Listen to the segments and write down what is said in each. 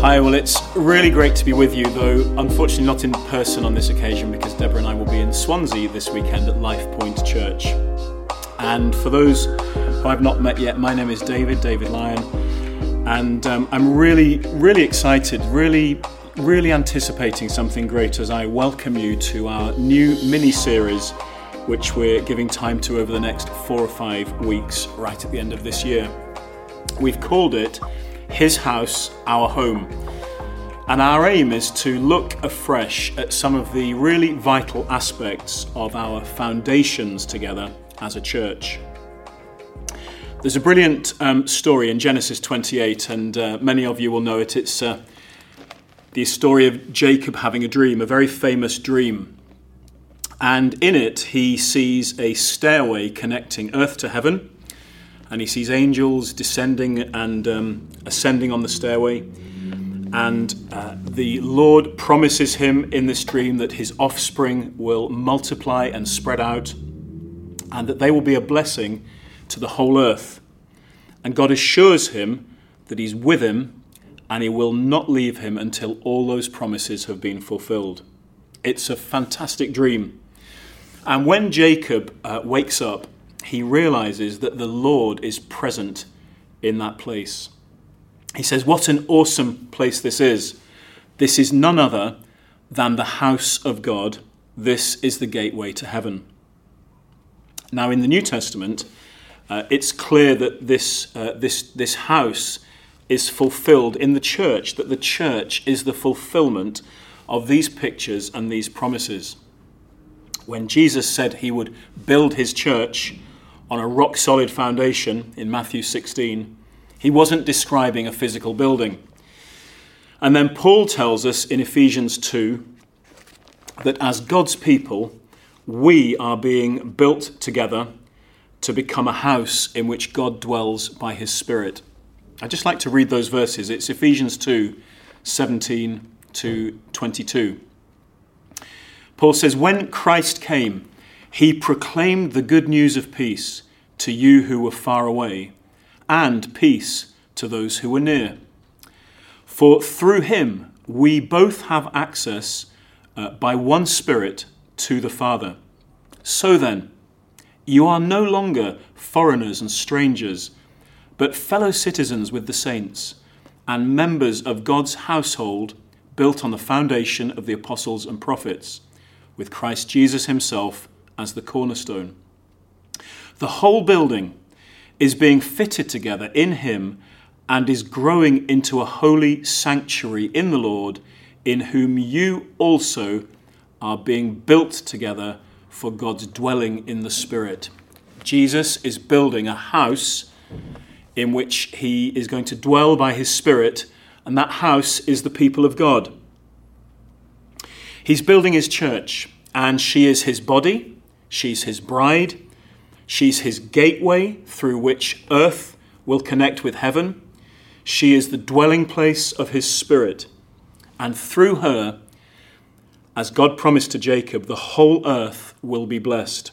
Hi, well, it's really great to be with you, though unfortunately not in person on this occasion because Deborah and I will be in Swansea this weekend at Life Point Church. And for those who I've not met yet, my name is David, David Lyon, and um, I'm really, really excited, really, really anticipating something great as I welcome you to our new mini series, which we're giving time to over the next four or five weeks, right at the end of this year. We've called it His House, Our Home. And our aim is to look afresh at some of the really vital aspects of our foundations together as a church. There's a brilliant um, story in Genesis 28, and uh, many of you will know it. It's uh, the story of Jacob having a dream, a very famous dream. And in it, he sees a stairway connecting earth to heaven, and he sees angels descending and um, ascending on the stairway. And uh, the Lord promises him in this dream that his offspring will multiply and spread out, and that they will be a blessing to the whole earth. And God assures him that he's with him and he will not leave him until all those promises have been fulfilled. It's a fantastic dream. And when Jacob uh, wakes up, he realizes that the Lord is present in that place. He says, What an awesome place this is! This is none other than the house of God. This is the gateway to heaven. Now, in the New Testament, uh, it's clear that this, uh, this, this house is fulfilled in the church, that the church is the fulfillment of these pictures and these promises. When Jesus said he would build his church on a rock solid foundation in Matthew 16, he wasn't describing a physical building. And then Paul tells us in Ephesians 2 that as God's people, we are being built together to become a house in which God dwells by his Spirit. I'd just like to read those verses. It's Ephesians 2 17 to 22. Paul says, When Christ came, he proclaimed the good news of peace to you who were far away, and peace to those who were near. For through him we both have access uh, by one Spirit to the Father. So then, you are no longer foreigners and strangers, but fellow citizens with the saints and members of God's household built on the foundation of the apostles and prophets, with Christ Jesus himself as the cornerstone. The whole building is being fitted together in him and is growing into a holy sanctuary in the Lord, in whom you also are being built together for God's dwelling in the Spirit. Jesus is building a house in which he is going to dwell by his Spirit, and that house is the people of God. He's building his church, and she is his body, she's his bride, she's his gateway through which earth will connect with heaven. She is the dwelling place of his Spirit, and through her, as God promised to Jacob, the whole earth will be blessed.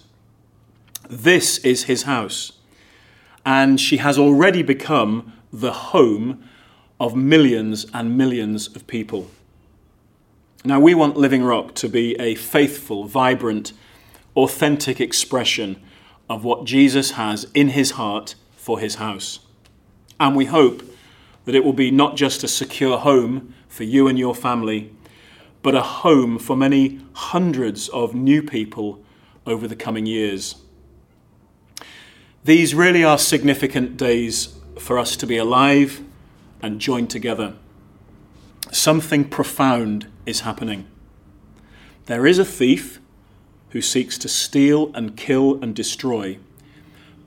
This is his house, and she has already become the home of millions and millions of people. Now, we want Living Rock to be a faithful, vibrant, authentic expression of what Jesus has in his heart for his house. And we hope that it will be not just a secure home for you and your family, but a home for many hundreds of new people over the coming years. These really are significant days for us to be alive and joined together. Something profound is happening. There is a thief who seeks to steal and kill and destroy,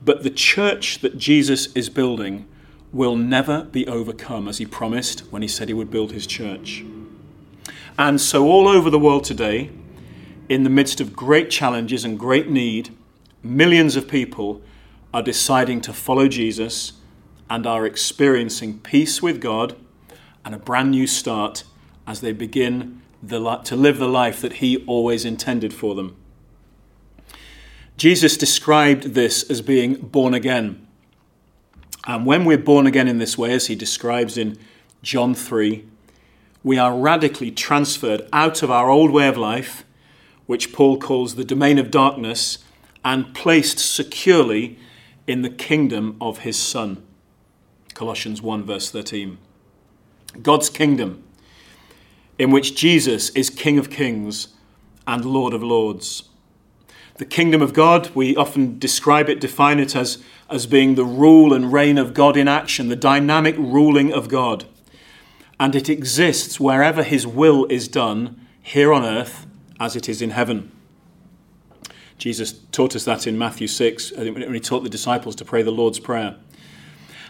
but the church that Jesus is building will never be overcome, as he promised when he said he would build his church. And so, all over the world today, in the midst of great challenges and great need, millions of people are deciding to follow Jesus and are experiencing peace with God and a brand new start as they begin the, to live the life that He always intended for them. Jesus described this as being born again. And when we're born again in this way, as He describes in John 3, we are radically transferred out of our old way of life, which Paul calls the domain of darkness, and placed securely in the kingdom of his Son. Colossians 1, verse 13. God's kingdom, in which Jesus is King of kings and Lord of lords. The kingdom of God, we often describe it, define it as, as being the rule and reign of God in action, the dynamic ruling of God. And it exists wherever his will is done, here on earth as it is in heaven. Jesus taught us that in Matthew 6 uh, when he taught the disciples to pray the Lord's Prayer.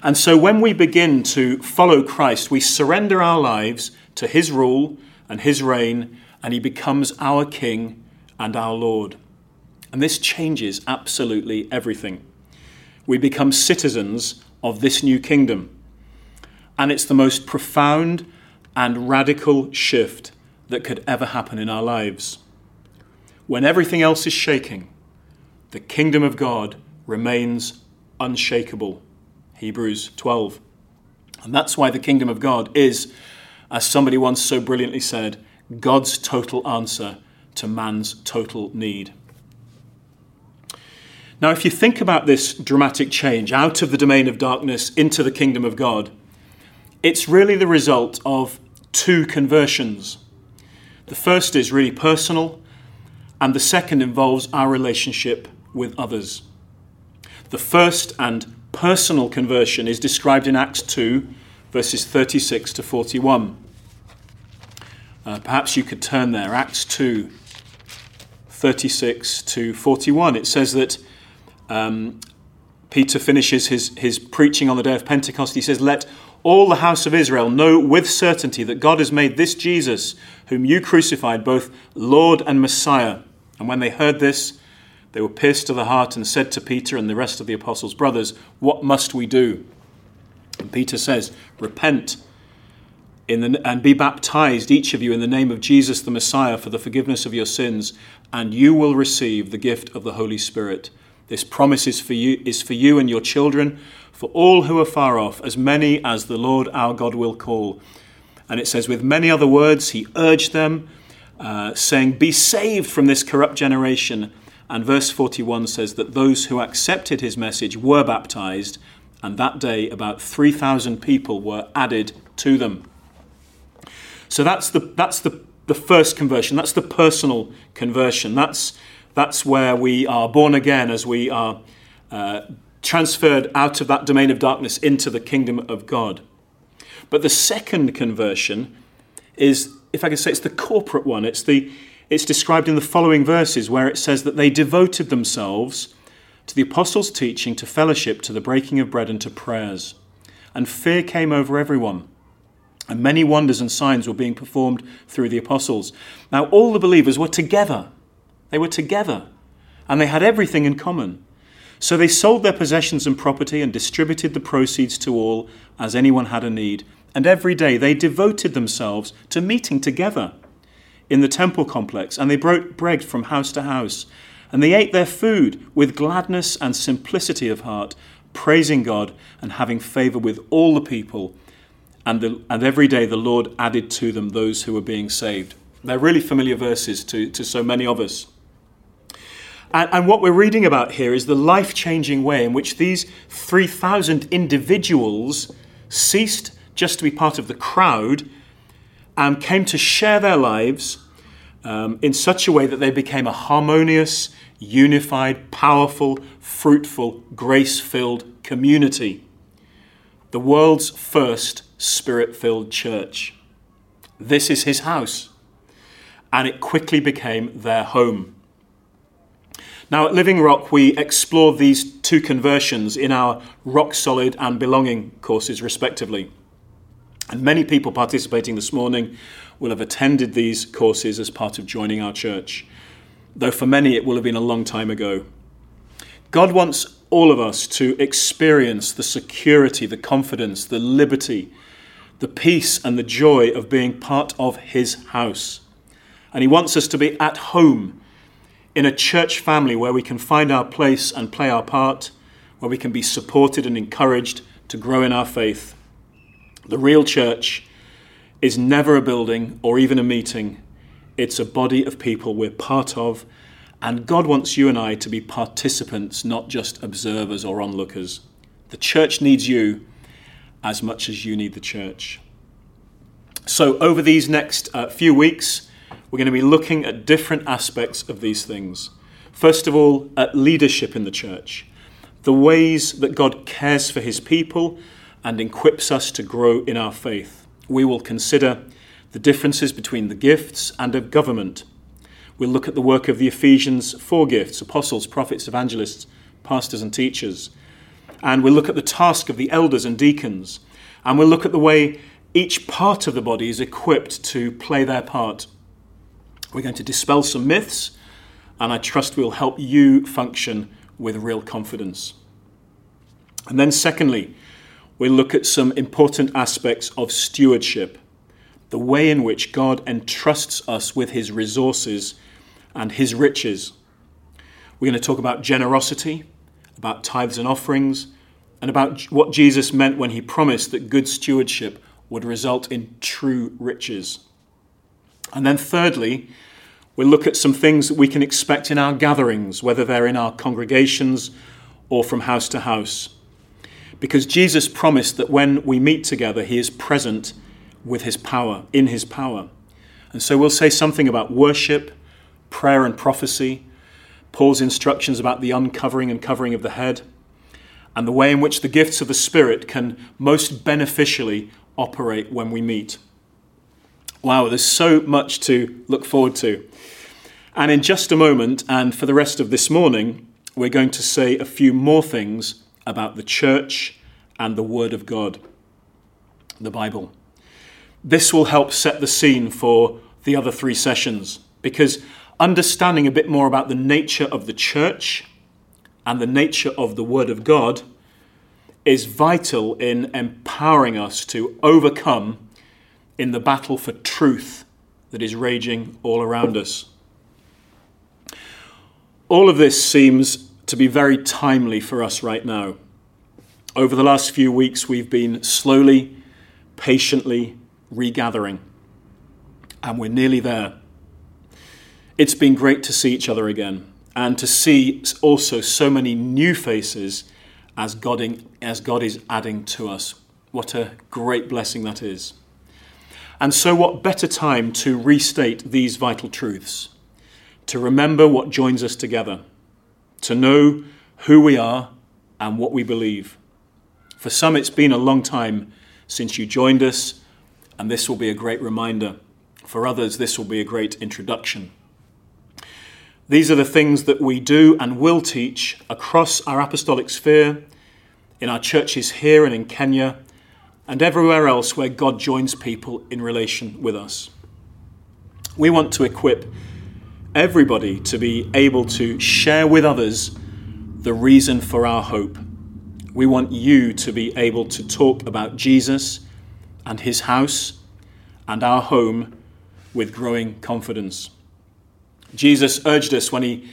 And so when we begin to follow Christ, we surrender our lives to his rule and his reign, and he becomes our King and our Lord. And this changes absolutely everything. We become citizens of this new kingdom. And it's the most profound and radical shift that could ever happen in our lives. When everything else is shaking, the kingdom of God remains unshakable. Hebrews 12. And that's why the kingdom of God is, as somebody once so brilliantly said, God's total answer to man's total need. Now, if you think about this dramatic change out of the domain of darkness into the kingdom of God, it's really the result of two conversions. The first is really personal, and the second involves our relationship with others. The first and personal conversion is described in Acts 2, verses 36 to 41. Uh, perhaps you could turn there, Acts 2, 36 to 41. It says that um, Peter finishes his, his preaching on the day of Pentecost. He says, Let all the house of Israel know with certainty that God has made this Jesus, whom you crucified, both Lord and Messiah. And when they heard this, they were pierced to the heart and said to Peter and the rest of the apostles, Brothers, what must we do? And Peter says, Repent the, and be baptized, each of you, in the name of Jesus the Messiah for the forgiveness of your sins, and you will receive the gift of the Holy Spirit. This promise is for you, is for you and your children, for all who are far off, as many as the Lord our God will call. And it says, with many other words, he urged them, uh, saying, Be saved from this corrupt generation. And verse 41 says that those who accepted his message were baptized, and that day about 3,000 people were added to them. So that's the, that's the, the first conversion, that's the personal conversion. That's, that's where we are born again as we are uh, transferred out of that domain of darkness into the kingdom of God. But the second conversion is, if I can say, it's the corporate one. It's the it's described in the following verses where it says that they devoted themselves to the apostles' teaching, to fellowship, to the breaking of bread, and to prayers. And fear came over everyone. And many wonders and signs were being performed through the apostles. Now, all the believers were together. They were together. And they had everything in common. So they sold their possessions and property and distributed the proceeds to all as anyone had a need. And every day they devoted themselves to meeting together in the temple complex, and they broke bread from house to house. And they ate their food with gladness and simplicity of heart, praising God and having favor with all the people. And, the, and every day the Lord added to them those who were being saved. They're really familiar verses to, to so many of us. And, and what we're reading about here is the life changing way in which these 3,000 individuals ceased just to be part of the crowd and came to share their lives um, in such a way that they became a harmonious, unified, powerful, fruitful, grace filled community. The world's first spirit filled church. This is his house. And it quickly became their home. Now, at Living Rock, we explore these two conversions in our Rock Solid and Belonging courses, respectively. And many people participating this morning will have attended these courses as part of joining our church, though for many it will have been a long time ago. God wants all of us to experience the security, the confidence, the liberty, the peace, and the joy of being part of His house. And He wants us to be at home in a church family where we can find our place and play our part, where we can be supported and encouraged to grow in our faith the real church is never a building or even a meeting, it's a body of people we're part of, and God wants you and I to be participants, not just observers or onlookers. The church needs you as much as you need the church. So, over these next uh, few weeks, we're going to be looking at different aspects of these things. First of all, at leadership in the church, the ways that God cares for his people and equips us to grow in our faith. We will consider the differences between the gifts and of government. We'll look at the work of the Ephesians four gifts apostles, prophets, evangelists, pastors, and teachers. And we'll look at the task of the elders and deacons. And we'll look at the way each part of the body is equipped to play their part. We're going to dispel some myths, and I trust we'll help you function with real confidence. And then, secondly, we'll look at some important aspects of stewardship the way in which God entrusts us with his resources and his riches. We're going to talk about generosity, about tithes and offerings, and about what Jesus meant when he promised that good stewardship would result in true riches. And then, thirdly, we'll look at some things that we can expect in our gatherings, whether they're in our congregations or from house to house because Jesus promised that when we meet together, He is present with His power, in His power. And so we'll say something about worship, prayer, and prophecy, Paul's instructions about the uncovering and covering of the head, and the way in which the gifts of the Spirit can most beneficially operate when we meet. Wow, there's so much to look forward to. And in just a moment, and for the rest of this morning, we're going to say a few more things about the church and the Word of God, the Bible. This will help set the scene for the other three sessions because understanding a bit more about the nature of the church and the nature of the Word of God is vital in empowering us to overcome in the battle for truth that is raging all around us. All of this seems to be very timely for us right now. Over the last few weeks, we've been slowly, patiently regathering, and we're nearly there. It's been great to see each other again and to see also so many new faces as God, as God is adding to us. What a great blessing that is. And so, what better time to restate these vital truths, to remember what joins us together to know who we are and what we believe. For some, it's been a long time since you joined us, and this will be a great reminder. For others, this will be a great introduction. These are the things that we do and will teach across our apostolic sphere, in our churches here and in Kenya, and everywhere else where God joins people in relation with us. We want to equip everybody to be able to share with others the reason for our hope. We want you to be able to talk about Jesus and his house and our home with growing confidence. Jesus urged us when he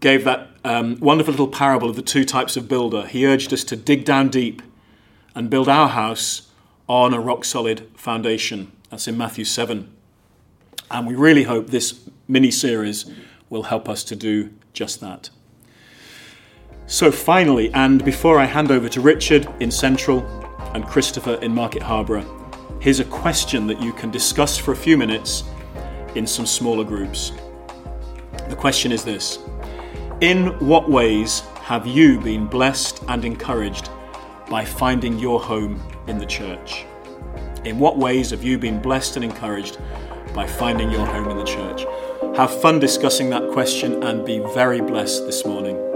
gave that um, wonderful little parable of the two types of builder. He urged us to dig down deep and build our house on a rock solid foundation. That's in Matthew 7. And we really hope this mini series will help us to do just that. So, finally, and before I hand over to Richard in Central and Christopher in Market Harborough, here's a question that you can discuss for a few minutes in some smaller groups. The question is this In what ways have you been blessed and encouraged by finding your home in the church? In what ways have you been blessed and encouraged by finding your home in the church. Have fun discussing that question and be very blessed this morning.